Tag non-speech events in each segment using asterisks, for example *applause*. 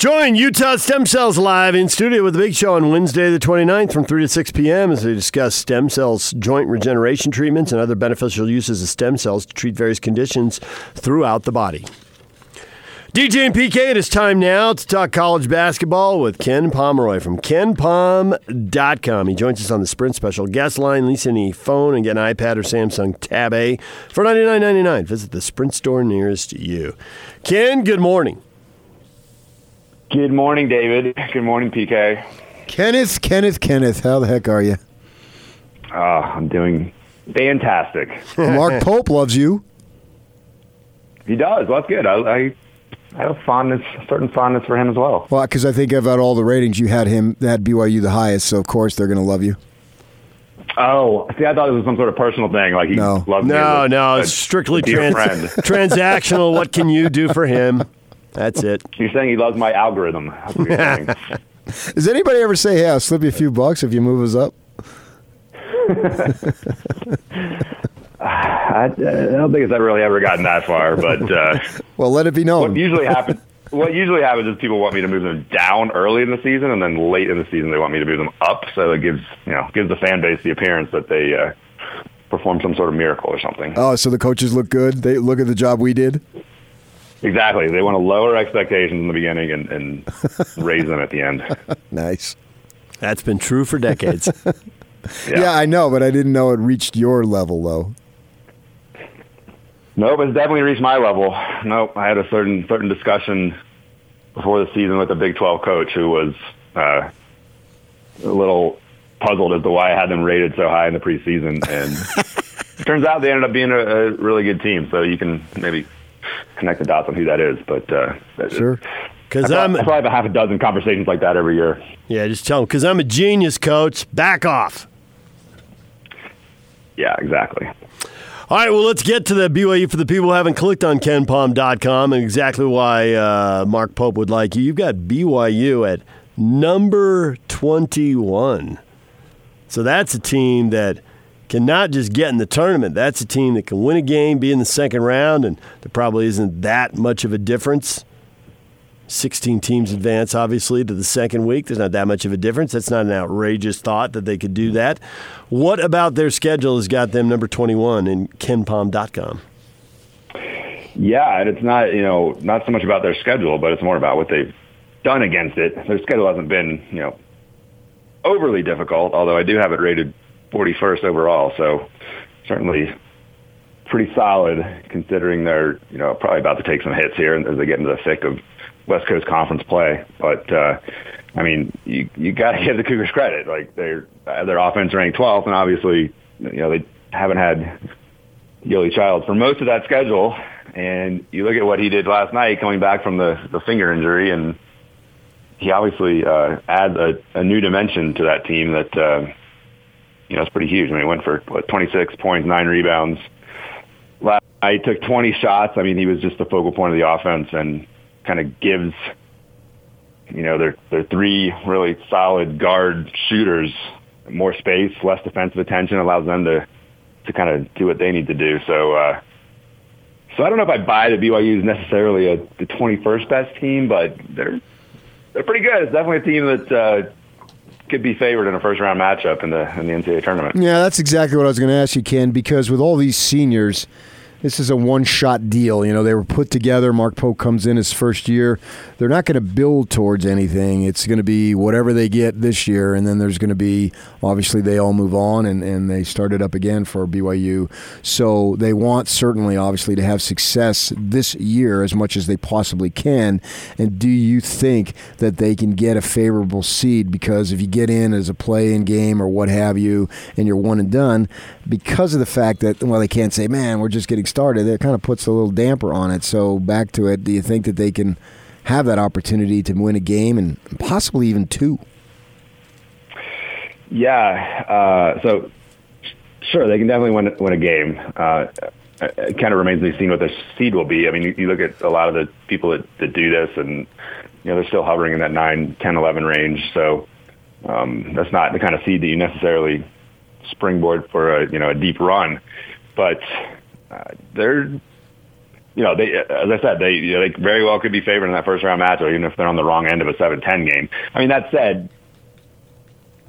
Join Utah Stem Cells live in studio with the big show on Wednesday, the 29th from 3 to 6 p.m. as they discuss stem cells, joint regeneration treatments, and other beneficial uses of stem cells to treat various conditions throughout the body. DJ and PK, it is time now to talk college basketball with Ken Pomeroy from kenpom.com. He joins us on the Sprint Special guest line. Lease any phone and get an iPad or Samsung Tab A for $99.99. Visit the Sprint store nearest you. Ken, good morning. Good morning, David. Good morning, PK. Kenneth, Kenneth, Kenneth, how the heck are you? Uh, I'm doing fantastic. *laughs* Mark Pope loves you. He does. Well, that's good. I, I, I have fondness, a certain fondness for him as well. Well, because I think about all the ratings, you had him, had BYU the highest, so of course they're going to love you. Oh, see, I thought it was some sort of personal thing. Like he No. loves me No, no, it's strictly trans- *laughs* transactional. What can you do for him? That's it. *laughs* You're saying he loves my algorithm. That's what you're saying. *laughs* Does anybody ever say, "Hey, I'll slip you a few bucks if you move us up"? *laughs* I, I don't think it's ever really ever gotten that far, but uh, Well, let it be what known. usually happens. What usually happens is people want me to move them down early in the season, and then late in the season they want me to move them up. So it gives you know gives the fan base the appearance that they uh, performed some sort of miracle or something. Oh, so the coaches look good. They look at the job we did. Exactly. They want to lower expectations in the beginning and, and *laughs* raise them at the end. Nice. That's been true for decades. *laughs* Yeah. I know, but I didn't know it reached your level though. Nope, it's definitely reached my level. Nope, I had a certain certain discussion before the season with the Big 12 coach who was uh, a little puzzled as to why I had them rated so high in the preseason. And it *laughs* turns out they ended up being a, a really good team. So you can maybe connect the dots on who that is. But uh, Sure. Because I'm, I probably have a half a dozen conversations like that every year. yeah, just tell him, because I'm a genius, coach. Back off. Yeah, exactly. All right, well, let's get to the BYU for the people who haven't clicked on kenpom.com and exactly why uh, Mark Pope would like you. You've got BYU at number 21. So that's a team that can not just get in the tournament, that's a team that can win a game, be in the second round, and there probably isn't that much of a difference. 16 teams advance, obviously, to the second week. There's not that much of a difference. That's not an outrageous thought that they could do that. What about their schedule has got them number 21 in kenpom.com? Yeah, and it's not you know not so much about their schedule, but it's more about what they've done against it. Their schedule hasn't been you know overly difficult, although I do have it rated 41st overall, so certainly pretty solid considering they're you know probably about to take some hits here as they get into the thick of West Coast Conference play. But uh, I mean, you you got to *laughs* give the Cougars credit. Like their their offense ranked 12th, and obviously you know they haven't had Yoeli Childs for most of that schedule. And you look at what he did last night, coming back from the the finger injury, and he obviously uh, adds a, a new dimension to that team that uh, you know is pretty huge. I mean, he went for what 26 points, nine rebounds. Last night, took 20 shots. I mean, he was just the focal point of the offense, and kind of gives you know their their three really solid guard shooters more space, less defensive attention, allows them to to kind of do what they need to do. So. uh so I don't know if I buy that BYU is necessarily a, the 21st best team, but they're they're pretty good. It's definitely a team that uh, could be favored in a first round matchup in the in the NCAA tournament. Yeah, that's exactly what I was going to ask you, Ken, because with all these seniors, this is a one shot deal. You know, they were put together. Mark Pope comes in his first year. They're not going to build towards anything. It's going to be whatever they get this year, and then there's going to be obviously they all move on and, and they start it up again for BYU. So they want certainly, obviously, to have success this year as much as they possibly can. And do you think that they can get a favorable seed? Because if you get in as a play in game or what have you, and you're one and done, because of the fact that, well, they can't say, man, we're just getting started, it kind of puts a little damper on it. So back to it, do you think that they can have that opportunity to win a game and possibly even two? Yeah. Uh, so sure, they can definitely win win a game. Uh, it kind of remains to be seen what their seed will be. I mean, you, you look at a lot of the people that, that do this, and you know they're still hovering in that 9, 10, 11 range. So um, that's not the kind of seed that you necessarily springboard for a you know a deep run. But uh, they're you know, they, as I said, they, you know, they very well could be favored in that first round match, or even if they're on the wrong end of a 7-10 game. I mean, that said,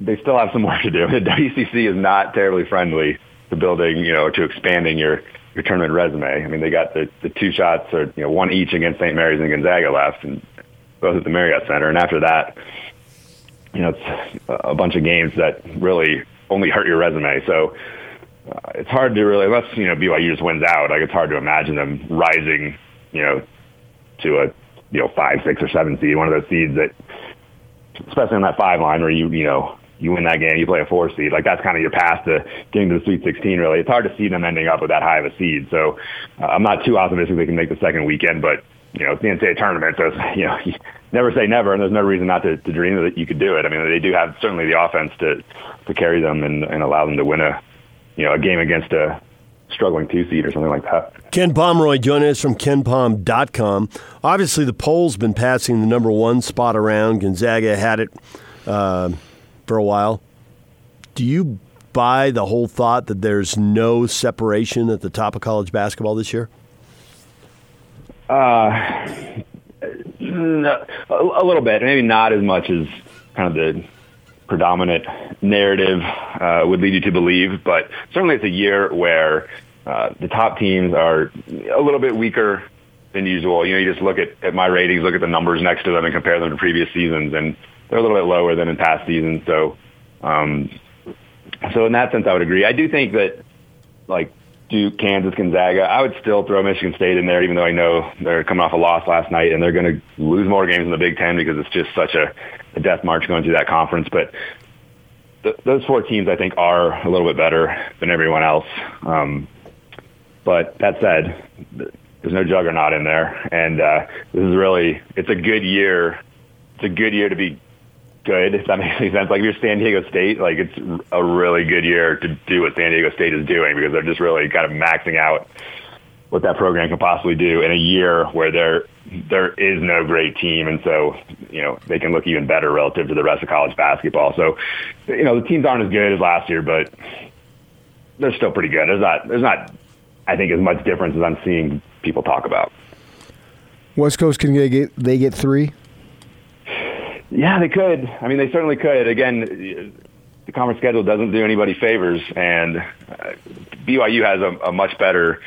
they still have some *laughs* work to do. The WCC is not terribly friendly to building, you know, to expanding your your tournament resume. I mean, they got the the two shots, or you know, one each against St. Mary's and Gonzaga left, and both at the Marriott Center. And after that, you know, it's a bunch of games that really only hurt your resume. So uh, it's hard to really, unless you know BYU just wins out. Like it's hard to imagine them rising, you know, to a you know five, six, or seven seed, one of those seeds that, especially on that five line where you you know you win that game, you play a four seed. Like that's kind of your path to getting to the Sweet 16. Really, it's hard to see them ending up with that high of a seed. So uh, I'm not too optimistic they can make the second weekend, but you know it's the NCAA tournament, so *laughs* you know never say never, and there's no reason not to, to dream that you could do it. I mean, they do have certainly the offense to to carry them and, and allow them to win a you know a game against a struggling two seed or something like that. Ken Pomeroy joining us from kenpom.com. Obviously, the poll's been passing the number one spot around. Gonzaga had it uh, for a while. Do you buy the whole thought that there's no separation at the top of college basketball this year? Uh, no, a, a little bit, maybe not as much as kind of the predominant narrative uh, would lead you to believe, but certainly it's a year where uh, the top teams are a little bit weaker than usual. You know, you just look at, at my ratings, look at the numbers next to them, and compare them to previous seasons, and they're a little bit lower than in past seasons. So, um, so in that sense, I would agree. I do think that like Duke, Kansas, Gonzaga, I would still throw Michigan State in there, even though I know they're coming off a loss last night and they're going to lose more games in the Big Ten because it's just such a a death march going through that conference. But th- those four teams, I think, are a little bit better than everyone else. Um, but that said, there's no juggernaut in there, and uh, this is really it's a good year. It's a good year to be good, if that *laughs* makes any sense. Like if you're San Diego State, like it's a really good year to do what San Diego State is doing because they're just really kind of maxing out what that program can possibly do in a year where there there is no great team, and so you know they can look even better relative to the rest of college basketball. So you know the teams aren't as good as last year, but they're still pretty good. There's not there's not I think as much difference as I'm seeing people talk about. West Coast can they get they get three? Yeah, they could. I mean, they certainly could. Again, the conference schedule doesn't do anybody favors, and uh, BYU has a, a much better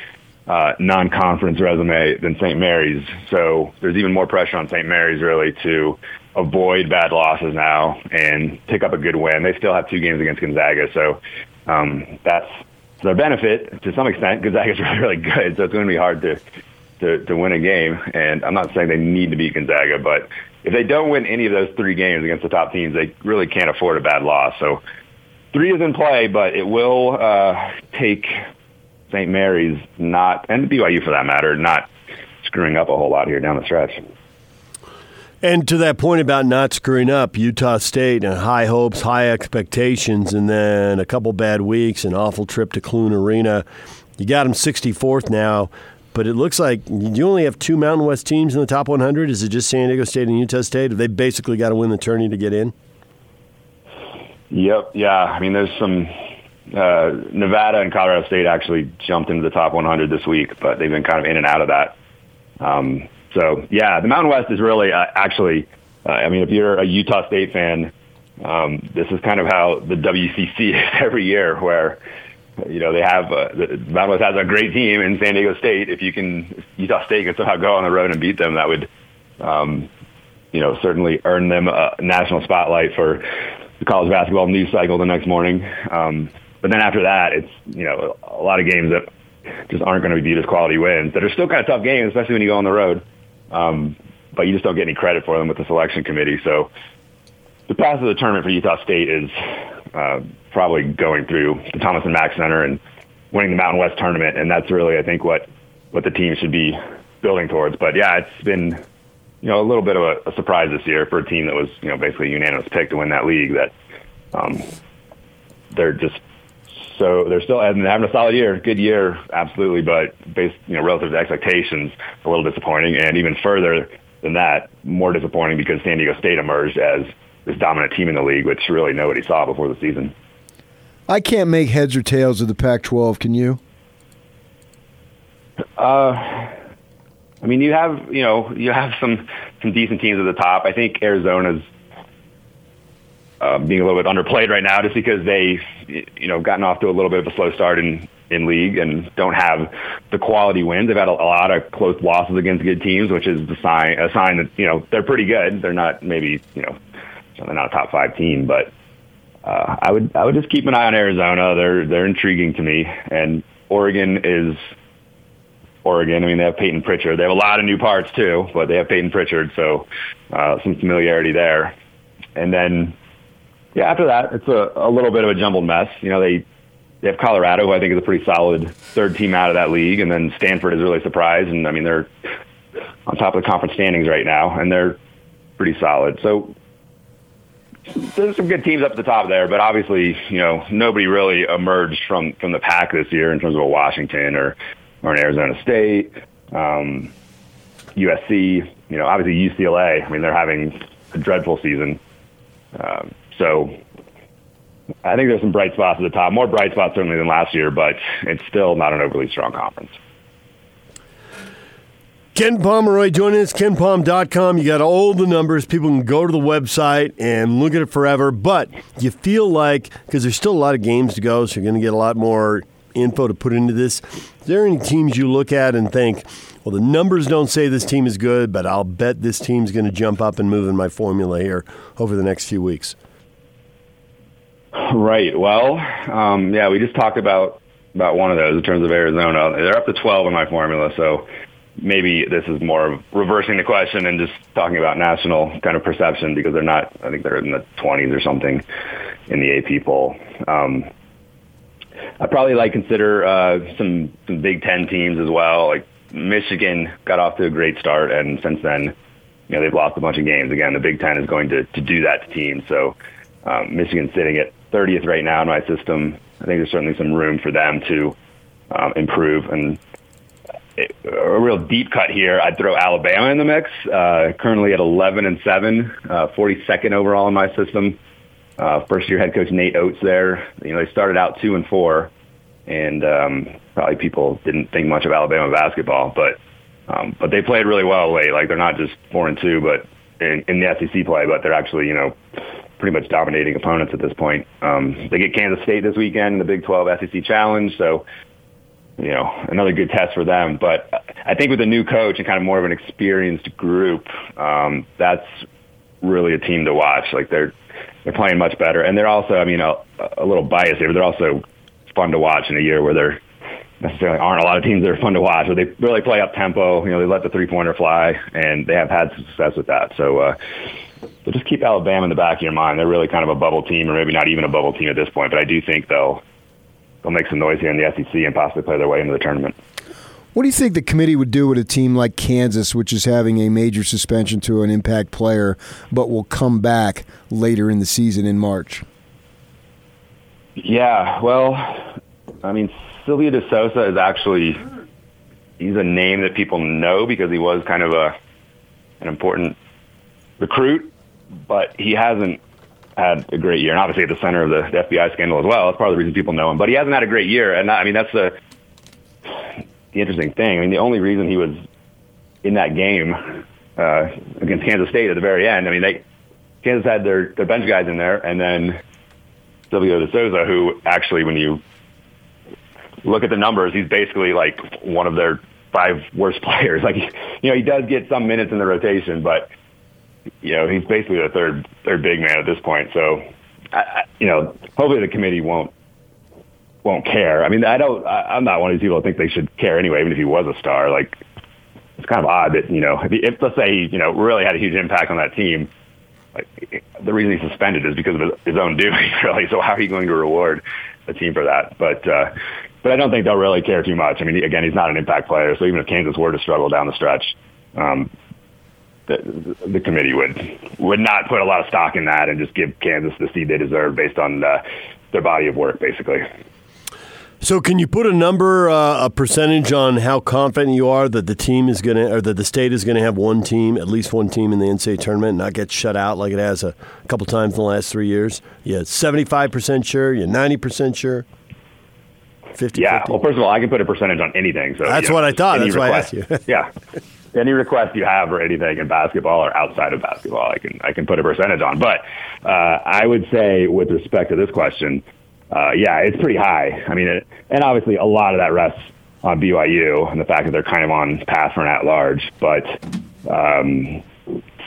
uh, non-conference resume than St. Mary's. So there's even more pressure on St. Mary's really to avoid bad losses now and pick up a good win. They still have two games against Gonzaga, so um, that's their benefit to some extent. Gonzaga's *laughs* really, really good, so it's going to be hard to, to to win a game. And I'm not saying they need to beat Gonzaga, but if they don't win any of those three games against the top teams, they really can't afford a bad loss. So three is in play, but it will uh, take St. Mary's not, and BYU for that matter, not screwing up a whole lot here down the stretch. And to that point about not screwing up, Utah State and high hopes, high expectations, and then a couple bad weeks, an awful trip to Clune Arena. You got them 64th now, but it looks like you only have two Mountain West teams in the top 100. Is it just San Diego State and Utah State? Have they basically got to win the tourney to get in? Yep. Yeah. I mean, there's some uh, Nevada and Colorado State actually jumped into the top 100 this week, but they've been kind of in and out of that. Um, so yeah, the Mountain West is really uh, actually. Uh, I mean, if you're a Utah State fan, um, this is kind of how the WCC *laughs* is every year, where you know they have uh, the Mountain West has a great team in San Diego State. If you can, Utah State can somehow go on the road and beat them, that would, um, you know, certainly earn them a national spotlight for the college basketball news cycle the next morning. Um, but then after that, it's you know a lot of games that just aren't going to be viewed as quality wins. That are still kind of tough games, especially when you go on the road. Um, but you just don't get any credit for them with the selection committee. So the path of the tournament for Utah State is uh, probably going through the Thomas and Mack Center and winning the Mountain West tournament, and that's really I think what what the team should be building towards. But yeah, it's been you know a little bit of a, a surprise this year for a team that was you know basically unanimous pick to win that league. That um, they're just so they're still having a solid year, good year, absolutely, but based, you know, relative to expectations, a little disappointing. And even further than that, more disappointing because San Diego State emerged as this dominant team in the league, which really nobody saw before the season. I can't make heads or tails of the Pac-12. Can you? Uh, I mean, you have you know you have some some decent teams at the top. I think Arizona's uh, being a little bit underplayed right now, just because they you know gotten off to a little bit of a slow start in in league and don't have the quality wins. They've had a, a lot of close losses against good teams, which is the sign a sign that you know they're pretty good. They're not maybe you know they're not a top five team, but uh, I would I would just keep an eye on Arizona. They're they're intriguing to me, and Oregon is Oregon. I mean, they have Payton Pritchard. They have a lot of new parts too, but they have Payton Pritchard, so uh, some familiarity there. And then, yeah, after that, it's a, a little bit of a jumbled mess. You know, they they have Colorado, who I think is a pretty solid third team out of that league, and then Stanford is really surprised. And I mean, they're on top of the conference standings right now, and they're pretty solid. So there's some good teams up at the top there, but obviously, you know, nobody really emerged from from the pack this year in terms of a Washington or or an Arizona State, um, USC. You know, obviously UCLA. I mean, they're having a dreadful season. Um, so I think there's some bright spots at the top. More bright spots certainly than last year, but it's still not an overly strong conference. Ken Pomeroy joining us, kenpom.com. You got all the numbers. People can go to the website and look at it forever. But you feel like, because there's still a lot of games to go, so you're going to get a lot more info to put into this. Is there any teams you look at and think, well, the numbers don't say this team is good, but I'll bet this team's going to jump up and move in my formula here over the next few weeks? Right. Well, um, yeah, we just talked about about one of those in terms of Arizona. They're up to 12 in my formula, so maybe this is more of reversing the question and just talking about national kind of perception because they're not. I think they're in the 20s or something in the AP poll. Um, I probably like consider uh, some some Big Ten teams as well. Like Michigan got off to a great start, and since then, you know they've lost a bunch of games. Again, the Big Ten is going to to do that to teams. So um, Michigan's sitting at 30th right now in my system. I think there's certainly some room for them to um, improve and a real deep cut here, I'd throw Alabama in the mix. Uh, currently at 11 and seven, uh, 42nd overall in my system. Uh, first year head coach Nate Oats there. You know, they started out two and four, and um, probably people didn't think much of Alabama basketball, but um, but they played really well late. Like they're not just four and two, but in, in the SEC play, but they're actually you know pretty much dominating opponents at this point. Um, they get Kansas State this weekend in the Big 12 SEC Challenge, so you know, another good test for them. But I think with a new coach and kind of more of an experienced group, um, that's really a team to watch. Like they're they're playing much better, and they're also, I mean, a, a little biased here, but they're also fun to watch in a year where there necessarily aren't a lot of teams that are fun to watch, but they really play up tempo. You know, they let the three pointer fly, and they have had success with that. So. uh so just keep Alabama in the back of your mind. They're really kind of a bubble team, or maybe not even a bubble team at this point. But I do think they'll they'll make some noise here in the SEC and possibly play their way into the tournament. What do you think the committee would do with a team like Kansas, which is having a major suspension to an impact player, but will come back later in the season in March? Yeah, well, I mean, Silvio De Sousa is actually he's a name that people know because he was kind of a an important recruit, but he hasn't had a great year, and obviously at the center of the, the FBI scandal as well. That's part of the reason people know him. But he hasn't had a great year, and I mean that's the the interesting thing. I mean, the only reason he was in that game uh, against Kansas State at the very end, I mean, they Kansas had their their bench guys in there, and then Silvio De Sousa, who actually, when you look at the numbers, he's basically like one of their five worst *laughs* players. Like, you know, he does get some minutes in the rotation, but you know, he's basically the third third big man at this point. So, I, you know, hopefully the committee won't won't care. I mean, I don't. I, I'm not one of these people that think they should care anyway, even if he was a star. Like, it's kind of odd that you know, if, if let's say he, you know really had a huge impact on that team, like the reason he's suspended is because of his, his own *laughs* doing, really. So how are you going to reward the team for that? But uh, but I don't think they'll really care too much. I mean, again, he's not an impact player, so even if Kansas were to struggle down the stretch, um, the, the committee would would not put a lot of stock in that and just give Kansas the seed they deserve based on uh, their body of work, basically. So, can you put a number, uh, a percentage on how confident you are that the team is going to, or that the state is going to have one team, at least one team in the NCAA tournament, and not get shut out like it has a, a couple times in the last three years? Yeah, seventy-five percent sure. You're ninety percent sure. 50, yeah. 50? Well, first of all, I can put a percentage on anything. So that's you know, what I thought. That's request. why I asked you. yeah. *laughs* any request you have or anything in basketball or outside of basketball, I can I can put a percentage on. But uh, I would say, with respect to this question, uh, yeah, it's pretty high. I mean, it, and obviously a lot of that rests on BYU and the fact that they're kind of on path for an at large. But um,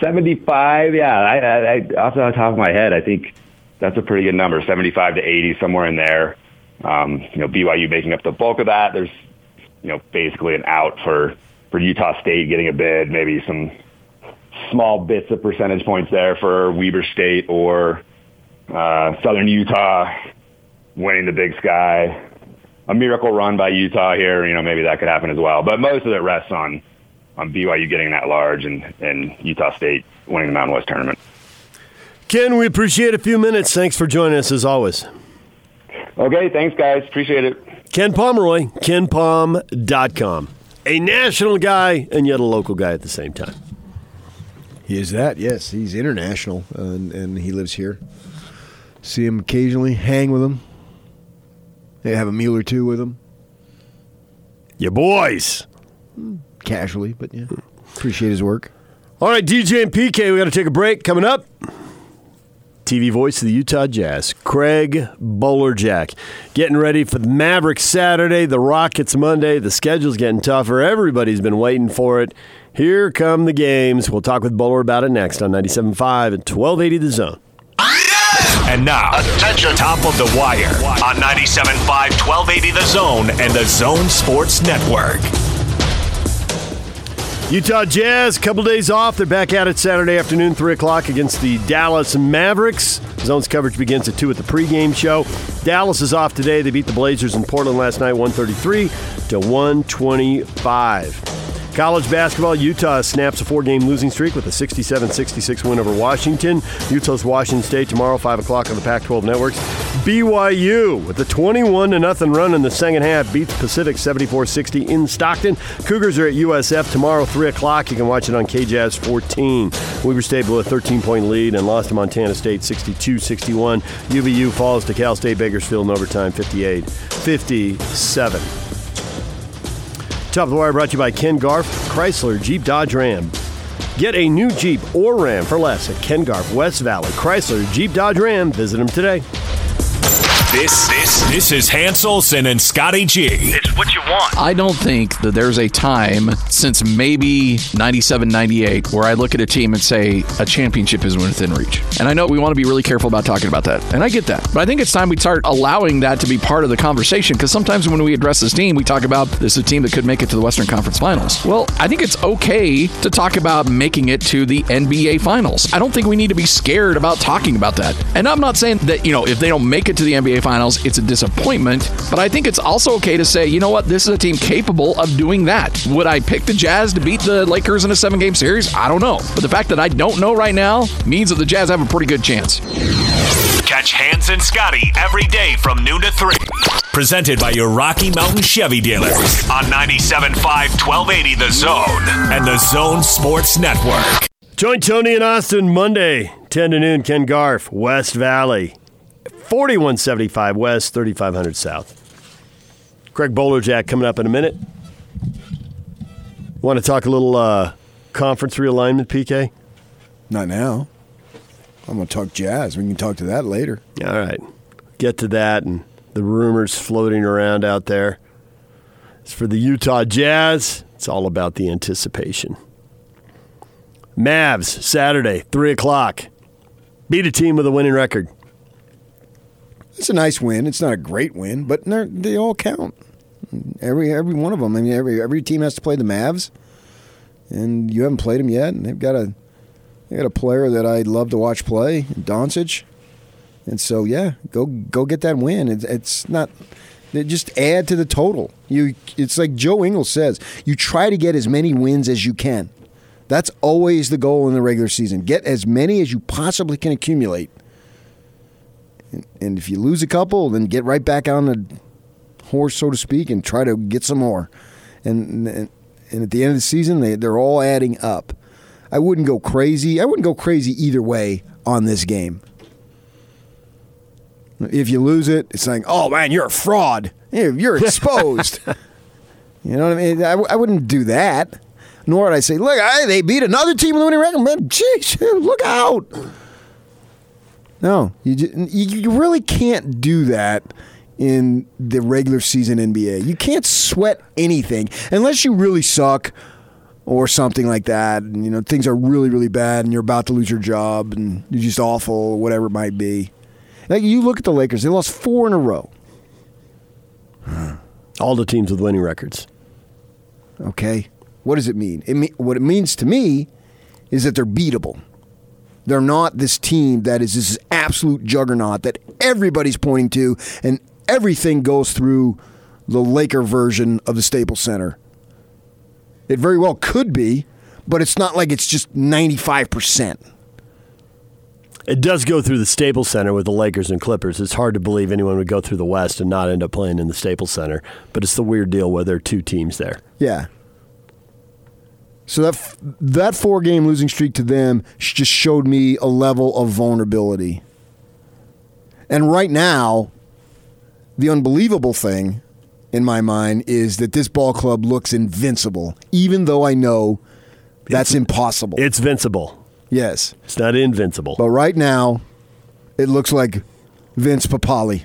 75, yeah, I, I, I, off the top of my head, I think that's a pretty good number, 75 to 80, somewhere in there. Um, you know, BYU making up the bulk of that. There's, you know, basically an out for, for Utah State getting a bid, maybe some small bits of percentage points there for Weber State or uh, Southern Utah winning the Big Sky. A miracle run by Utah here, you know, maybe that could happen as well. But most of it rests on on BYU getting that large and, and Utah State winning the Mountain West tournament. Ken, we appreciate a few minutes. Thanks for joining us as always. Okay, thanks, guys. Appreciate it. Ken Pomeroy, kenpom.com. A national guy and yet a local guy at the same time. He is that, yes. He's international, uh, and, and he lives here. See him occasionally, hang with him. They have a meal or two with him. Your boys. Casually, but yeah. Appreciate his work. All right, DJ and PK, we got to take a break. Coming up, TV voice of the Utah Jazz, Craig Bolerjack. Getting ready for the Mavericks Saturday, the Rockets Monday. The schedule's getting tougher. Everybody's been waiting for it. Here come the games. We'll talk with Bowler about it next on 97.5 and 1280 The Zone. And now, attention, top of the wire on 97.5, 1280 The Zone and The Zone Sports Network. Utah Jazz, couple days off. They're back at it Saturday afternoon, 3 o'clock against the Dallas Mavericks. Zone's coverage begins at 2 at the pregame show. Dallas is off today. They beat the Blazers in Portland last night, 133 to 125. College basketball, Utah snaps a four game losing streak with a 67 66 win over Washington. Utah's Washington State tomorrow, 5 o'clock on the Pac 12 networks. BYU with a 21 0 run in the second half beats Pacific 74 60 in Stockton. Cougars are at USF tomorrow, 3 o'clock. You can watch it on KJazz 14. Weber State blew a 13 point lead and lost to Montana State 62 61. UVU falls to Cal State Bakersfield in overtime 58 57. Top of the Wire brought to you by Ken Garff, Chrysler, Jeep, Dodge, Ram. Get a new Jeep or Ram for less at Ken Garff, West Valley, Chrysler, Jeep, Dodge, Ram. Visit them today. This this this is Hans Olsen and Scotty G. It's what you want. I don't think that there's a time since maybe 97, 98 where I look at a team and say a championship is within reach. And I know we want to be really careful about talking about that. And I get that. But I think it's time we start allowing that to be part of the conversation because sometimes when we address this team, we talk about this is a team that could make it to the Western Conference Finals. Well, I think it's okay to talk about making it to the NBA Finals. I don't think we need to be scared about talking about that. And I'm not saying that, you know, if they don't make it to the NBA Finals, it's a disappointment. But I think it's also okay to say, you know what, this is a team capable of doing that. Would I pick the Jazz to beat the Lakers in a seven game series? I don't know. But the fact that I don't know right now means that the Jazz have a pretty good chance. Catch Hans and Scotty every day from noon to 3. Presented by your Rocky Mountain Chevy dealers on 97.5, 1280 The Zone and The Zone Sports Network. Join Tony and Austin Monday, 10 to noon. Ken Garff, West Valley, 4175 West, 3500 South. Craig Bolerjack coming up in a minute. Want to talk a little uh, conference realignment, PK? Not now. I'm going to talk jazz. We can talk to that later. All right. Get to that and the rumors floating around out there. As for the Utah Jazz, it's all about the anticipation. Mavs, Saturday, 3 o'clock. Beat a team with a winning record. It's a nice win. It's not a great win, but they all count. Every every one of them. I mean, every every team has to play the Mavs, and you haven't played them yet. And they've got a they got a player that I'd love to watch play, Doncic. And so, yeah, go go get that win. It's, it's not just add to the total. You, it's like Joe Ingles says, you try to get as many wins as you can. That's always the goal in the regular season. Get as many as you possibly can accumulate. And, and if you lose a couple, then get right back on the horse, so to speak, and try to get some more. And and, and at the end of the season, they, they're all adding up. I wouldn't go crazy. I wouldn't go crazy either way on this game. If you lose it, it's like, oh man, you're a fraud. You're *laughs* exposed. you know what I mean? I, I wouldn't do that. Nor would I say, look, I, they beat another team with a winning record. Man, jeez, *laughs* look out. No, you, you you really can't do that in the regular season NBA. You can't sweat anything unless you really suck or something like that. And, you know, things are really, really bad and you're about to lose your job and you're just awful or whatever it might be. Like you look at the Lakers, they lost four in a row. All the teams with winning records. Okay, what does it mean? It mean what it means to me is that they're beatable. They're not this team that is this absolute juggernaut that everybody's pointing to, and everything goes through the Laker version of the Staples Center. It very well could be, but it's not like it's just ninety five percent. It does go through the Staples Center with the Lakers and Clippers. It's hard to believe anyone would go through the West and not end up playing in the Staples Center, but it's the weird deal where there are two teams there. Yeah. So that f- that four game losing streak to them just showed me a level of vulnerability. And right now, the unbelievable thing in my mind is that this ball club looks invincible, even though I know that's impossible. It's vincible. yes. It's not invincible. But right now, it looks like Vince Papale.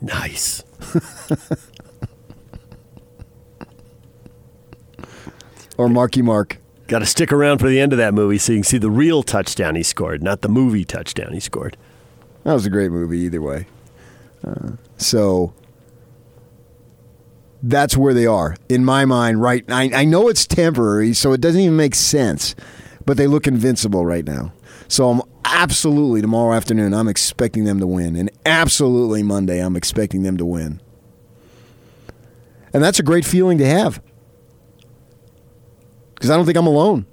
nice. *laughs* Or Marky Mark. Got to stick around for the end of that movie so you can see the real touchdown he scored, not the movie touchdown he scored. That was a great movie either way. Uh, so that's where they are in my mind. Right, I, I know it's temporary, so it doesn't even make sense. But they look invincible right now. So I'm absolutely tomorrow afternoon. I'm expecting them to win, and absolutely Monday. I'm expecting them to win, and that's a great feeling to have because I don't think I'm alone.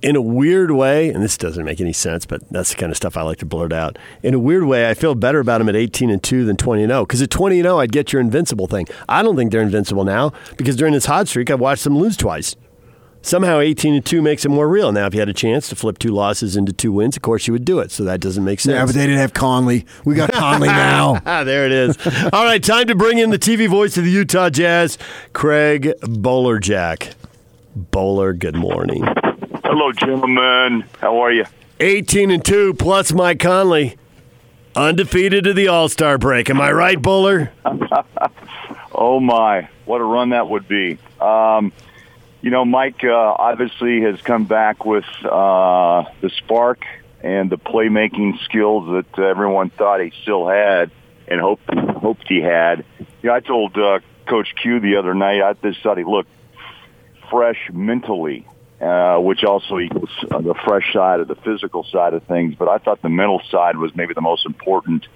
in a weird way, and this doesn't make any sense, but that's the kind of stuff I like to blurt out. In a weird way, I feel better about them at 18 and 2 than 20 and 0. Because at 20 and 0, I'd get your invincible thing. I don't think they're invincible now because during this hot streak, I've watched them lose twice. Somehow 18 and 2 makes it more real. Now, if you had a chance to flip two losses into two wins, of course you would do it. So that doesn't make sense. Yeah, but they didn't have Conley. We got Conley now. Ah, *laughs* there it is. All right, time to bring in the TV voice of the Utah Jazz, Craig Bolerjack. Bowler, good morning. Hello, gentlemen. How are you? 18 and 2 plus Mike Conley. Undefeated to the All Star break. Am I right, Bowler? *laughs* Oh my, what a run that would be. Um, you know, Mike uh, obviously has come back with uh, the spark and the playmaking skills that everyone thought he still had and hoped hoped he had. You know, I told uh, Coach Q the other night I just thought he looked fresh mentally, uh, which also equals uh, the fresh side of the physical side of things. But I thought the mental side was maybe the most important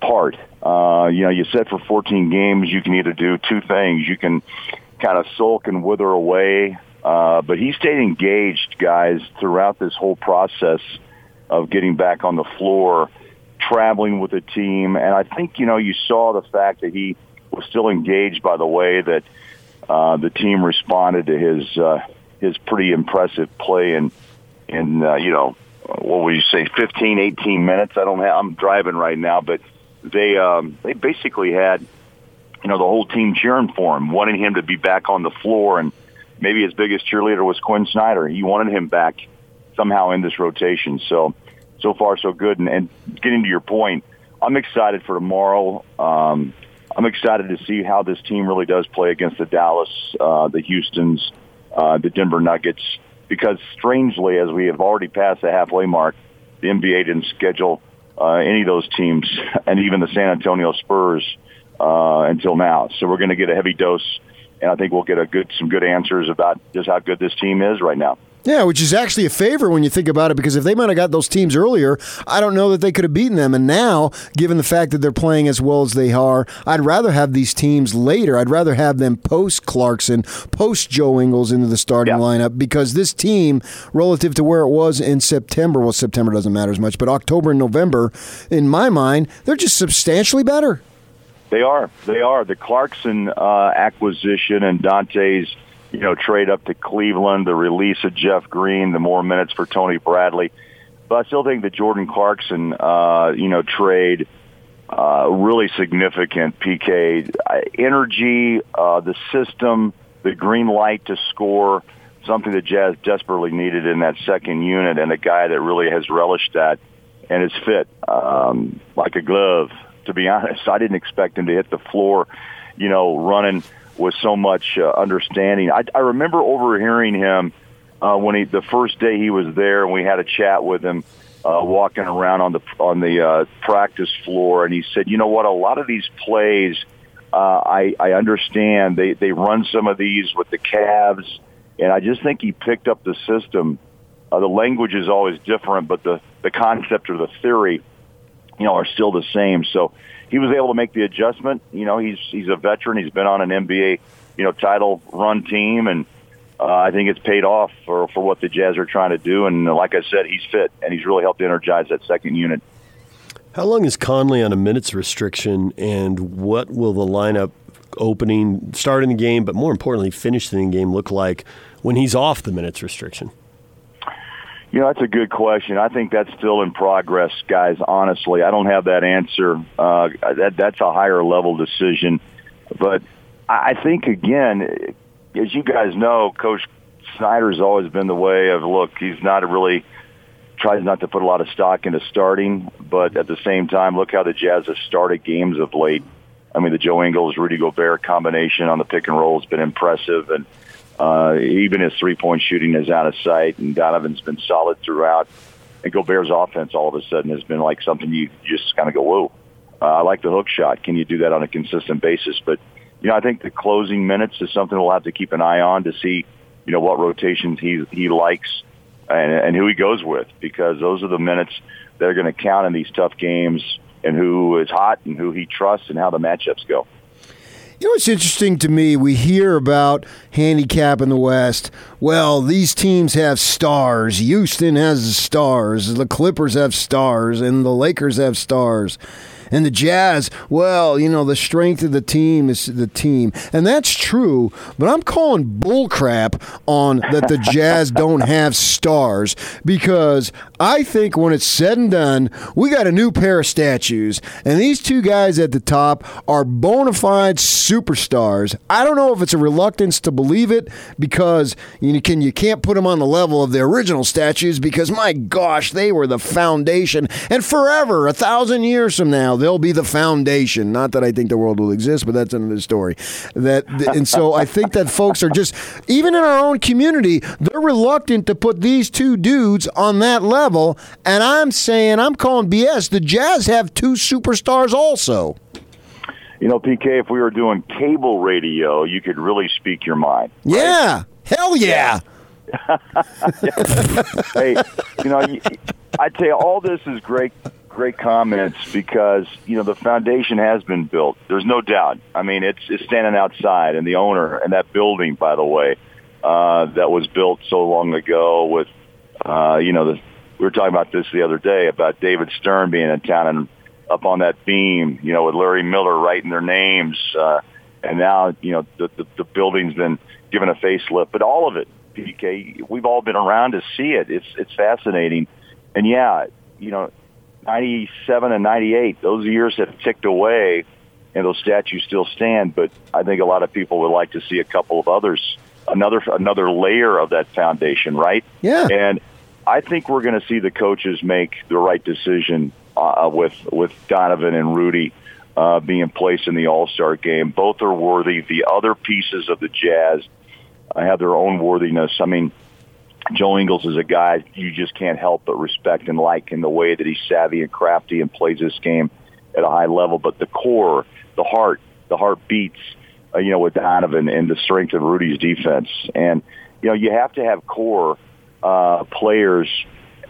part. Uh, you know, you said for 14 games, you can either do two things. You can kind of sulk and wither away, uh, but he stayed engaged, guys, throughout this whole process of getting back on the floor, traveling with the team. And I think, you know, you saw the fact that he was still engaged by the way that uh, the team responded to his uh, his pretty impressive play in in uh, you know what would you say 15 18 minutes? I don't have I'm driving right now but they um, they basically had you know the whole team cheering for him wanting him to be back on the floor. And maybe his biggest cheerleader was Quin Snyder. He wanted him back somehow in this rotation. So so far so good. And, and getting to your point I'm excited for tomorrow. Um, I'm excited to see how this team really does play against the Dallas, uh, the Houston's, uh, the Denver Nuggets. Because strangely, as we have already passed the halfway mark, the NBA didn't schedule uh, any of those teams, *laughs* and even the San Antonio Spurs uh, until now. So we're going to get a heavy dose, and I think we'll get a good some good answers about just how good this team is right now. Yeah, which is actually a favor when you think about it, because if they might have got those teams earlier, I don't know that they could have beaten them. And now, given the fact that they're playing as well as they are, I'd rather have these teams later. I'd rather have them post Clarkson, post Joe Ingles into the starting Yeah. lineup, because this team, relative to where it was in September, well, September doesn't matter as much, but October and November, in my mind, they're just substantially better. They are. They are. The Clarkson uh, acquisition and Dante's, you know, trade up to Cleveland, the release of Jeff Green, the more minutes for Tony Bradley. But I still think the Jordan Clarkson, uh, you know, trade uh, really significant. PK energy, uh, the system, the green light to score, something that Jazz desperately needed in that second unit, and a guy that really has relished that and is fit um, like a glove. To be honest, I didn't expect him to hit the floor, you know, running with so much uh, understanding. I, I remember overhearing him uh, when he the first day he was there, and we had a chat with him. Uh, walking around on the on the uh, practice floor, and he said, "You know what? A lot of these plays, uh, I I understand. They they run some of these with the Cavs, and I just think he picked up the system. Uh, the language is always different, but the the concept or the theory, you know, are still the same. So he was able to make the adjustment. You know, he's he's a veteran. He's been on an NBA, you know, title run team, and uh, I think it's paid off for for what the Jazz are trying to do. And like I said, he's fit, and he's really helped energize that second unit. How long is Conley on a minutes restriction, and what will the lineup opening, starting the game, but more importantly, finishing the game look like when he's off the minutes restriction? You know, that's a good question. I think that's still in progress, guys. Honestly, I don't have that answer. Uh, that that's a higher level decision, but I think again, as you guys know, Coach Snyder's always been the way of look. He's not really tries not to put a lot of stock into starting, but at the same time, look how the Jazz have started games of late. I mean, the Joe Ingles, Rudy Gobert combination on the pick and roll has been impressive, and uh, even his three point shooting is out of sight, and Donovan's been solid throughout. And Gobert's offense all of a sudden has been like something you just kind of go, whoa. Uh, I like the hook shot. Can you do that on a consistent basis? But, you know, I think the closing minutes is something we'll have to keep an eye on to see, you know, what rotations he, he likes and, and who he goes with because those are the minutes that are going to count in these tough games and who is hot and who he trusts and how the matchups go. You know what's interesting to me? We hear about handicap in the West. Well, these teams have stars. Houston has stars. The Clippers have stars, and the Lakers have stars. And the Jazz, well, you know, the strength of the team is the team. And that's true, but I'm calling bullcrap on that the Jazz *laughs* don't have stars because I think when it's said and done, we got a new pair of statues. And these two guys at the top are bona fide superstars. I don't know if it's a reluctance to believe it because you can you can't put them on the level of the original statues because my gosh, they were the foundation. And forever, a thousand years from now, they'll be the foundation. Not that I think the world will exist, but that's another story. That and so I think that folks are just even in our own community, they're reluctant to put these two dudes on that level. And I'm saying I'm calling BS. The Jazz have two superstars also. You know, PK, if we were doing cable radio, you could really speak your mind. Right? Yeah. Hell yeah. *laughs* hey, you know, I'd say all this is great great comments because you know the foundation has been built. There's no doubt. I mean, it's it's standing outside, and the owner and that building, by the way, uh, that was built so long ago. With uh, you know, the, we were talking about this the other day about David Stern being in town and up on that beam, you know, with Larry Miller writing their names, uh, and now you know the, the the building's been given a facelift. But all of it, PK, we've all been around to see it. It's it's fascinating, and yeah, you know 97 and 98, those years have ticked away and those statues still stand, but I think a lot of people would like to see a couple of others, another another layer of that foundation, right? Yeah. And I think we're going to see the coaches make the right decision uh, with with Donovan and Rudy uh, being placed in the All Star game. Both are worthy. The other pieces of the Jazz have their own worthiness. I mean, Joe Ingles is a guy you just can't help but respect and like in the way that he's savvy and crafty and plays this game at a high level. But the core, the heart, the heart beats, uh, you know, with Donovan and the strength of Rudy's defense. And, you know, you have to have core uh, players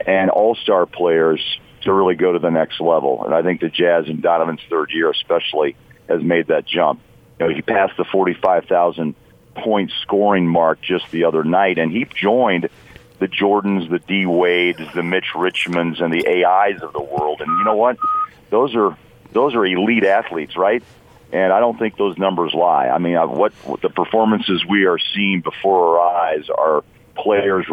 and all-star players to really go to the next level. And I think the Jazz in Donovan's third year especially has made that jump. You know, he passed the 45,000 point scoring mark just the other night, and he joined the Jordans, the D Wades, the Mitch Richmonds, and the AIs of the world. And you know what? Those are those are elite athletes, right? And I don't think those numbers lie. I mean, uh, what, what the performances we are seeing before our eyes are players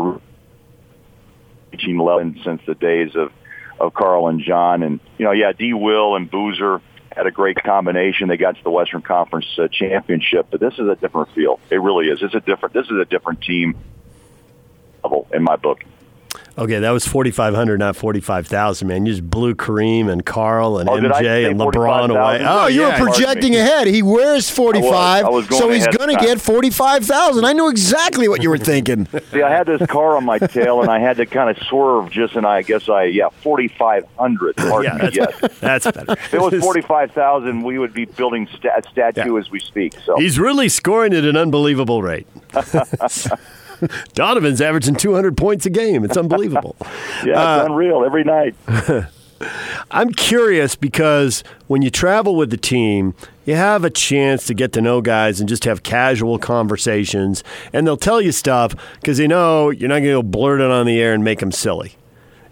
reaching level since the days of of Carl and John, and you know, yeah, D. Will and Boozer had a great combination. They got to the Western Conference uh, championship, but this is a different feel. It really is. It's a different. This is a different team level in my book. Okay, that was 4,500, not 45,000, man. You just blew Kareem and Carl and Oh, MJ and LeBron 45,000? away. Oh, you yeah. were projecting ahead. He wears 45, I was going so he's going to get 45,000. I knew exactly what you were thinking. *laughs* See, I had this car on my tail, and I had to kind of swerve just, and I guess I yeah, forty five hundred. *laughs* Yeah, Pardon me. Yes. that's, *laughs* that's better. If it was forty five thousand, we would be building sta- statue Yeah. as we speak. So He's really scoring at an unbelievable rate. *laughs* Donovan's averaging 200 points a game. It's unbelievable. *laughs* yeah, Uh, unreal every night. *laughs* I'm curious because when you travel with the team, you have a chance to get to know guys and just have casual conversations, and they'll tell you stuff because they know you're not going to go blurt it on the air and make them silly.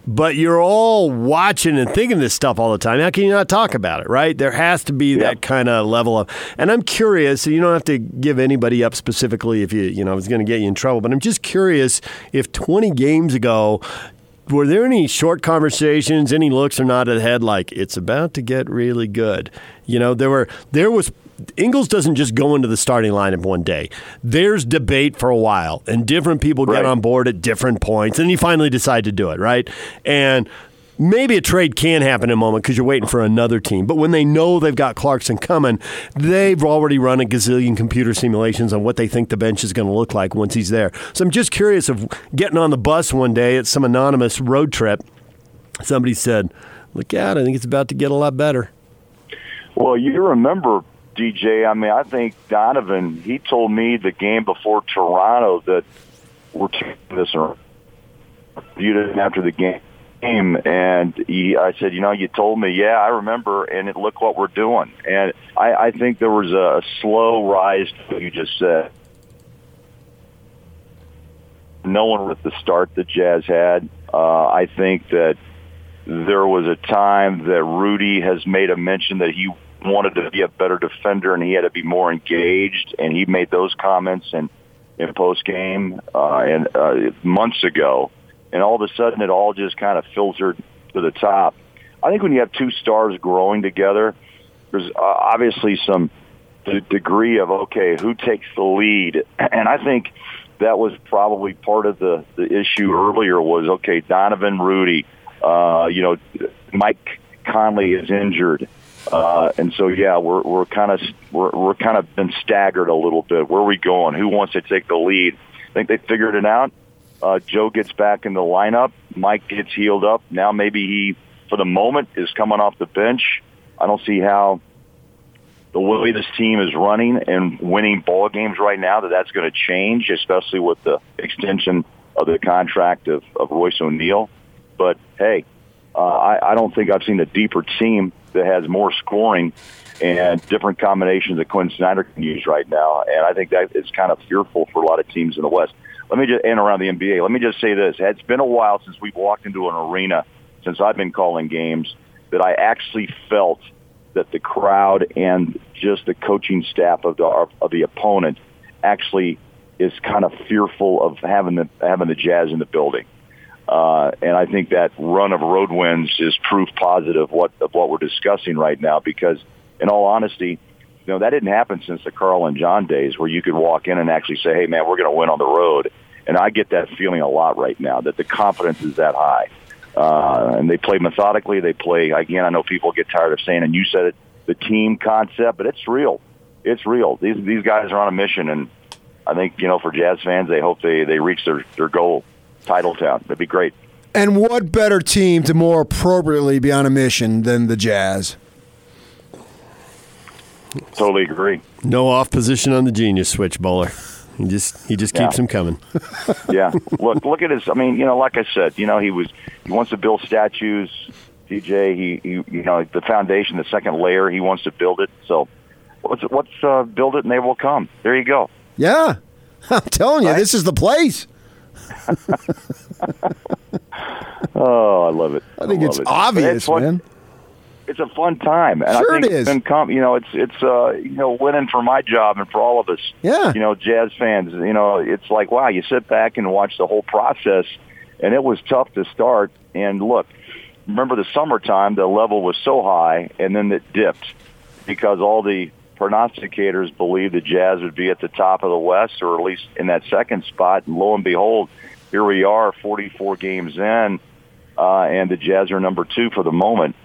But you're all watching and thinking this stuff all the time. How can you not talk about it, right? There has to be that kind of level of. And I'm curious. So you don't have to give anybody up specifically if you, you know, it's going to get you in trouble. But I'm just curious if 20 games ago, were there any short conversations, any looks or nod of the head like it's about to get really good? You know, there were there was Ingles doesn't just go into the starting lineup one day. There's debate for a while, and different people get Right. on board at different points, and you finally decide to do it, right? And maybe a trade can happen in a moment because you're waiting for another team. But when they know they've got Clarkson coming, they've already run a gazillion computer simulations on what they think the bench is going to look like once he's there. So I'm just curious of getting on the bus one day at some anonymous road trip. Somebody said, "Look out! I think it's about to get a lot better." Well, you remember DJ? I mean, I think Donovan. He told me the game before Toronto that we're taking this around. Viewed it after the game. And he, I said, you know, you told me, yeah, I remember, and it, look what we're doing. And I, I think there was a, slow rise to what you just said. No one with the start the Jazz had. Uh, I think that there was a time that Rudy has made a mention that he wanted to be a better defender and he had to be more engaged, and he made those comments in in post game uh, and uh, months ago, and all of a sudden it all just kind of filtered to the top. I think when you have two stars growing together, there's uh, obviously some d- degree of okay, who takes the lead, *clears throat* and I think that was probably part of the the issue earlier was okay, Donovan, Rudy, uh, you know, Mike Conley is injured. Uh, and so, yeah, we're we're kind of we're we're kind of been staggered a little bit. Where are we going? Who wants to take the lead? I think they figured it out. Uh, Joe gets back in the lineup. Mike gets healed up. Now maybe he, for the moment, is coming off the bench. I don't see how the way this team is running and winning ball games right now that that's going to change, especially with the extension of the contract of, of Royce O'Neale. But hey, uh, I, I don't think I've seen a deeper team that has more scoring and different combinations that Quin Snyder can use right now. And I think that is kind of fearful for a lot of teams in the West. Let me just, and around the NBA, let me just say this. It's been a while since we've walked into an arena, since I've been calling games, that I actually felt that the crowd and just the coaching staff of the, of the opponent actually is kind of fearful of having the, having the Jazz in the building. Uh, and I think that run of road wins is proof positive what of what we're discussing right now. Because, in all honesty, you know that didn't happen since the Carl and John days, where you could walk in and actually say, "Hey, man, we're going to win on the road." And I get that feeling a lot right now that the confidence is that high. Uh, and they play methodically. They play again. I know people get tired of saying, and you said it, the team concept, but it's real. It's real. These these guys are on a mission, and I think you know for Jazz fans, they hope they they reach their their goal. Title town. That'd be great. And what better team to more appropriately be on a mission than the Jazz? Totally agree. No off position on the genius switch bowler. He just he just keeps Yeah. them coming. *laughs* Yeah. look, look at his. I mean, you know, like I said, you know, he was he wants to build statues. DJ, he, he you know, the foundation, the second layer, he wants to build it. So, let's let's uh, build it, and they will come. There you go. Yeah. *laughs* I'm telling you, Right? this is the place. *laughs* Oh, I love it. I think love it's it. obvious, It's fun- man. It's a fun time, and Sure I think is. it's been com- you know, it's it's uh, you know, winning for my job and for all of us. Yeah. you know, jazz fans. You know, it's like wow, you sit back and watch the whole process, and it was tough to start. And look, remember the summertime, the level was so high, and then it dipped because all the prognosticators believed the Jazz would be at the top of the West, or at least in that second spot. And lo and behold, here we are, 44 games in, uh, and the Jazz are number two for the moment.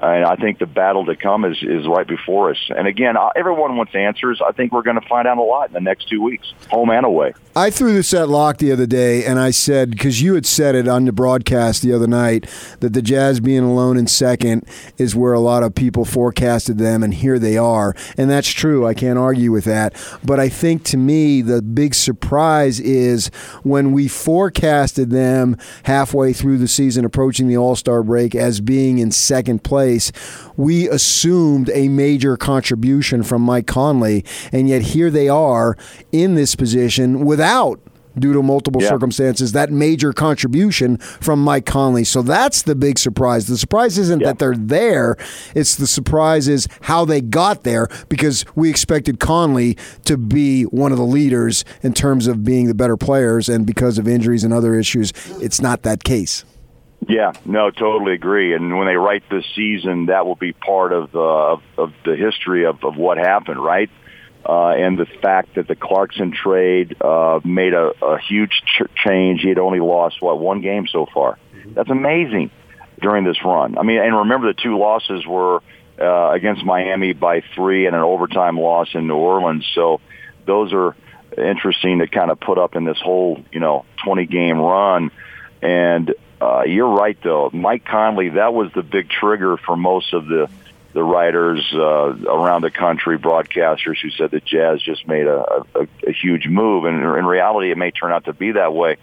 And I think the battle to come is, is right before us. And again, everyone wants answers. I think we're going to find out a lot in the next two weeks, home and away. I threw this at Locke the other day, and I said because you had said it on the broadcast the other night that the Jazz being alone in second is where a lot of people forecasted them, and here they are, and that's true. I can't argue with that. But I think to me the big surprise is when we forecasted them halfway through the season, approaching the All Star break, as being in second place. We assumed a major contribution from Mike Conley, and yet here they are in this position without due to multiple Yeah. circumstances, that major contribution from Mike Conley. So that's the big surprise. The surprise isn't Yeah. that they're there, it's the surprise is how they got there because we expected Conley to be one of the leaders in terms of being the better players, and because of injuries and other issues, it's not that case. Yeah, no, totally agree. And when they write this season, that will be part of uh, of, the history of, of what happened, right? Uh, and the fact that the Clarkson trade uh, made a, a huge ch- change. He had only lost what one game so far. That's amazing during this run. I mean, and remember the two losses were uh, against Miami by three and an overtime loss in New Orleans. So those are interesting to kind of put up in this whole you know 20 game run. And uh, you're right, though. Mike Conley, that was the big trigger for most of the the writers uh, around the country, broadcasters who said the Jazz just made a, a, a huge move. And in reality, it may turn out to be that way,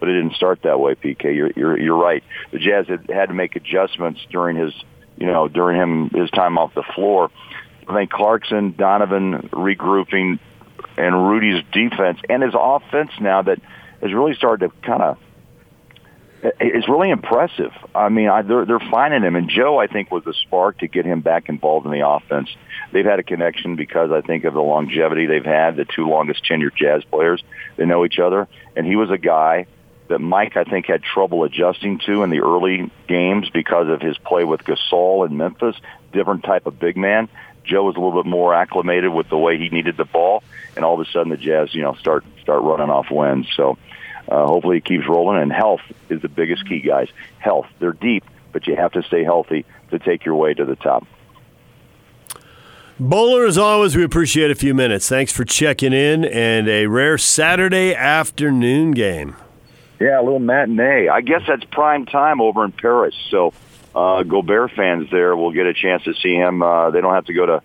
but it didn't start that way. PK, you're you're, you're right. The Jazz had, had to make adjustments during his you know during him his time off the floor. I think Clarkson, Donovan regrouping, and Rudy's defense and his offense now that has really started to kind of it's really impressive. I mean, I, they're they're finding him, and Joe, I think, was the spark to get him back involved in the offense. They've had a connection because I think of the longevity they've had. The two longest tenured Jazz players, they know each other, and he was a guy that Mike, I think, had trouble adjusting to in the early games because of his play with Gasol in Memphis. Different type of big man. Joe was a little bit more acclimated with the way he needed the ball, and all of a sudden the Jazz, you know, start start running off wins. So uh, hopefully it keeps rolling. And health is the biggest key, guys. Health. They're deep, but you have to stay healthy to take your way to the top. Bowler, as always, we appreciate a few minutes. Thanks for checking in and a rare Saturday afternoon game. Yeah, a little matinee. I guess that's prime time over in Paris. So uh, Gobert fans there will get a chance to see him. Uh, they don't have to go to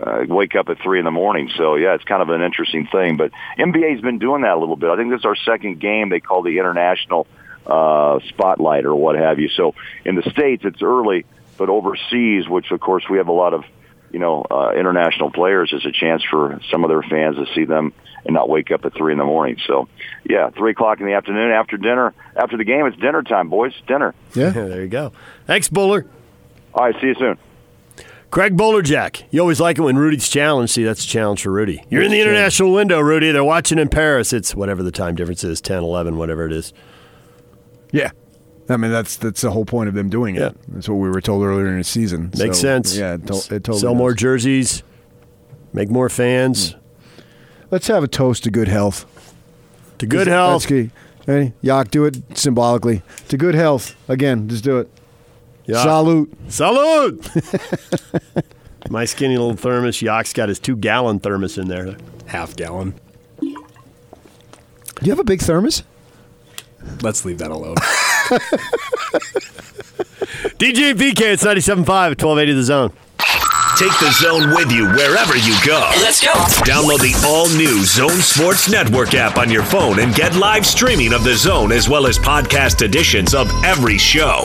uh, wake up at three in the morning. So yeah, it's kind of an interesting thing. But NBA's been doing that a little bit. I think this is our second game. They call the international uh, spotlight or what have you. So in the states, it's early, but overseas, which of course we have a lot of you know uh, international players, is a chance for some of their fans to see them and not wake up at three in the morning. So yeah, three o'clock in the afternoon after dinner. After the game, it's dinner time, boys. Dinner. Yeah. *laughs* there you go. Thanks, Bowler. All right, see you soon. Craig Bolerjack. You always like it when Rudy's challenged. See, that's a challenge for Rudy. You're in the international window, Rudy. They're watching in Paris. It's whatever the time difference is 10, 11, whatever it is. Yeah. I mean that's that's the whole point of them doing it. Yeah. That's what we were told earlier in the season. Makes So, sense. Yeah, it, to- it totally Sell does. more jerseys, make more fans. Hmm. Let's have a toast to good health. To good That's health. key. Ready? Yak, do it symbolically. To good health. Again, just do it. Yeah. Salute. Salute! *laughs* My skinny little thermos. Yak's got his two gallon thermos in there. half gallon. Do you have a big thermos? Let's leave that alone. DJ and PK, it's 97.5 at 1280 The Zone. Take the zone with you wherever you go. Let's go. Download the all new Zone Sports Network app on your phone and get live streaming of the zone as well as podcast editions of every show.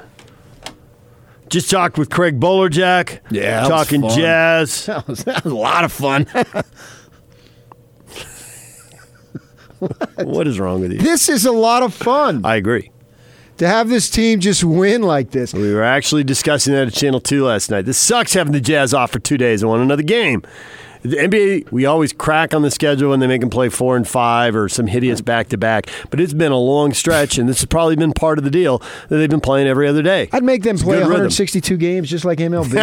Just talked with Craig Bolerjack. Yeah, that was talking jazz. *laughs* That was, that was a lot of fun. what is wrong with you? this is a lot of fun I agree. to have this team just win like this. We were actually discussing that at Channel 2 last night. This sucks having the Jazz off for two days and want another game. The NBA, we always crack on the schedule when they make them play four and five or some hideous back to back. But it's been a long stretch, and this has probably been part of the deal that they've been playing every other day. I'd make them It's play good rhythm. 162 games just like MLB.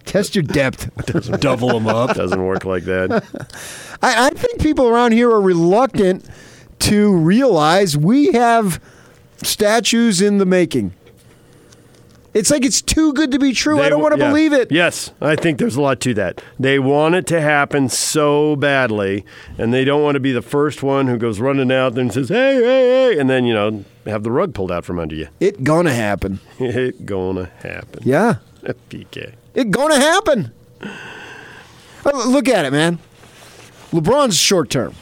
*laughs* Test your depth. *laughs* Double them up. Doesn't work like that. *laughs* I, I think people around here are reluctant to realize we have statues in the making. It's like it's too good to be true. I don't want to yeah. believe it. Yes, I think there's a lot to that. They want it to happen so badly, and they don't want to be the first one who goes running out there and says, "Hey, hey, hey," and then you know have the rug pulled out from under you. It gonna happen. *laughs* it gonna happen. Yeah. *laughs* PK. It gonna happen. Uh, Look at it, man. LeBron's short term.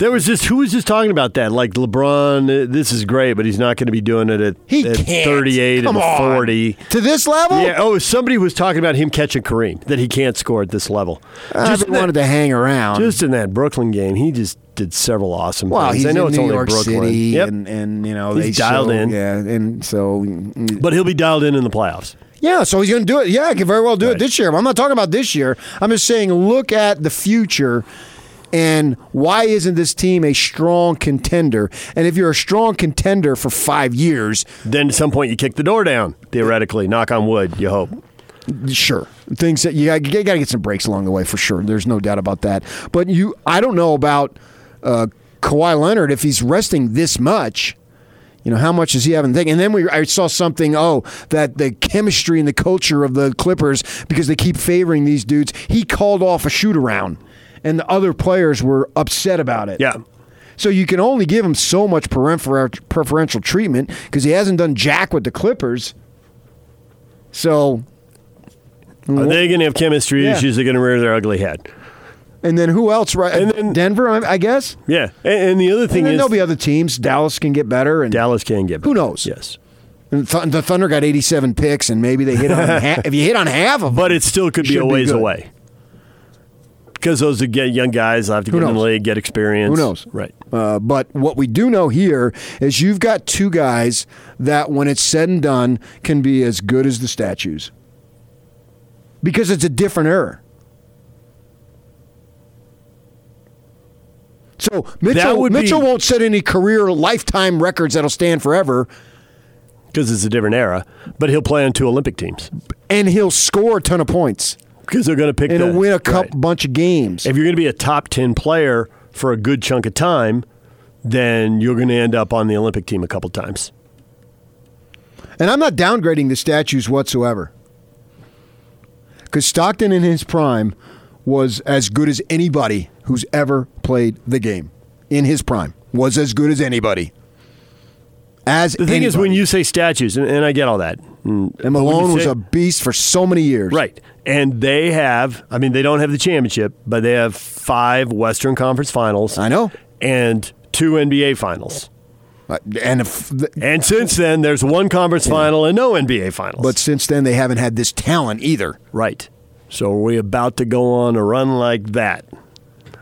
There was just who was just talking about that? Like LeBron, uh, this is great, but he's not going to be doing it at, He at can't. 38 Come and on. 40. To this level? Yeah. Oh, somebody was talking about him catching Kareem that he can't score at this level. I just that- wanted to hang around. Just in that Brooklyn game, he just did several awesome well, things. he's I know in it's New only York Brooklyn. City, Yep. and, and you know He's they dialed so- in. Yeah, and so mm, but he'll be dialed in in the playoffs. Yeah, so he's going to do it. Yeah, he can very well do Right. it this year. I'm not talking about this year. I'm just saying, look at the future and why isn't this team a strong contender? And if you're a strong contender for five years, Then at some point you kick the door down, theoretically. Knock on wood, you hope. sure, things that you got, you got to get some breaks along the way for sure. There's no doubt about that. But you, I don't know about uh, Kawhi Leonard if he's resting this much. You know, how much does he have in the thing? And then we, I saw something, oh, that the chemistry and the culture of the Clippers, because they keep favoring these dudes, he called off a shoot around, and the other players were upset about it. Yeah. So you can only give him so much preferential treatment because he hasn't done jack with the Clippers. So, Are they going to have chemistry Yeah. issues? They're going to rear their ugly head. and then who else? Right? And then- Denver, I guess. Yeah. And, and the other thing And then is there'll be other teams. Dallas can get better, and Dallas can get better. Who knows? Yes. And Th- the Thunder got 87 picks, and maybe they hit on *laughs* half. If you hit on half of them, But it still could be a ways good. away. Because those are young guys will have to Who get in the league, get experience. Who knows? Right. Uh, but what we do know here is you've got two guys that, when it's said and done, can be as good as the statues. Because it's a different era. So Mitchell, would be- Mitchell won't set any career lifetime records that'll stand forever, Because it's a different era. But he'll play on two Olympic teams. and he'll score a ton of points Because they're going to pick and the, win a cup Right. bunch of games. If you're going to be a top 10 player for a good chunk of time, then you're going to end up on the Olympic team a couple times. And I'm not downgrading the statues whatsoever. Because Stockton in his prime was as good as anybody who's ever played the game. In his prime, was as good as anybody. As The thing is, when you say statues, and, and I get all that. And, and Malone was a beast for so many years. Right. And they have, I mean, they don't have the championship, but they have five Western Conference finals. I know. And two NBA finals. Uh, And if, And since then, there's one conference final and no NBA finals. but since then, they haven't had this talent either. right. So are we about to go on a run like that?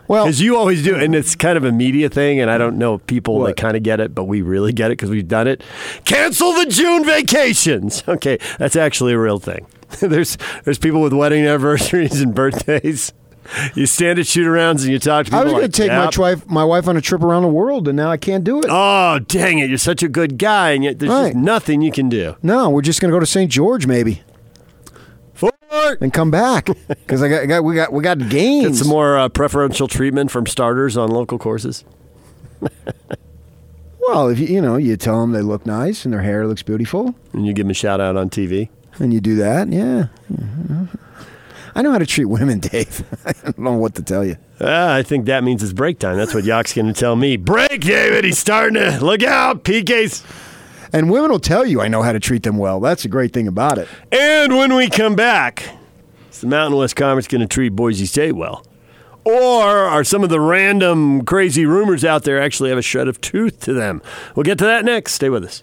Well, Because you always do, and it's kind of a media thing, and I don't know if people they kind of get it, but we really get it because we've done it. Cancel the June vacations. *laughs* Okay, that's actually a real thing. *laughs* there's there's people with wedding anniversaries and birthdays. You stand at shoot arounds and you talk to people. I was going like, to take my wife, my wife on a trip around the world, and now I can't do it. Oh, dang it! You're such a good guy, and yet there's Right. just nothing you can do. No, we're just going to go to St. George maybe. And come back because I got, I got we got we got games. Get some more uh, preferential treatment from starters on local courses. *laughs* Well, if you you know you tell them they look nice and their hair looks beautiful, And you give them a shout out on TV. and you do that, yeah. *laughs* I know how to treat women, Dave. *laughs* I don't know what to tell you. Ah, I think that means it's break time. That's what Yock's going to tell me. Break, David. He's starting to look out. PK's. And women will tell you I know how to treat them well. That's a great thing about it. And when we come back, is the Mountain West Conference going to treat Boise State well? Or are some of the random crazy rumors out there actually have a shred of truth to them? We'll get to that next. Stay with us.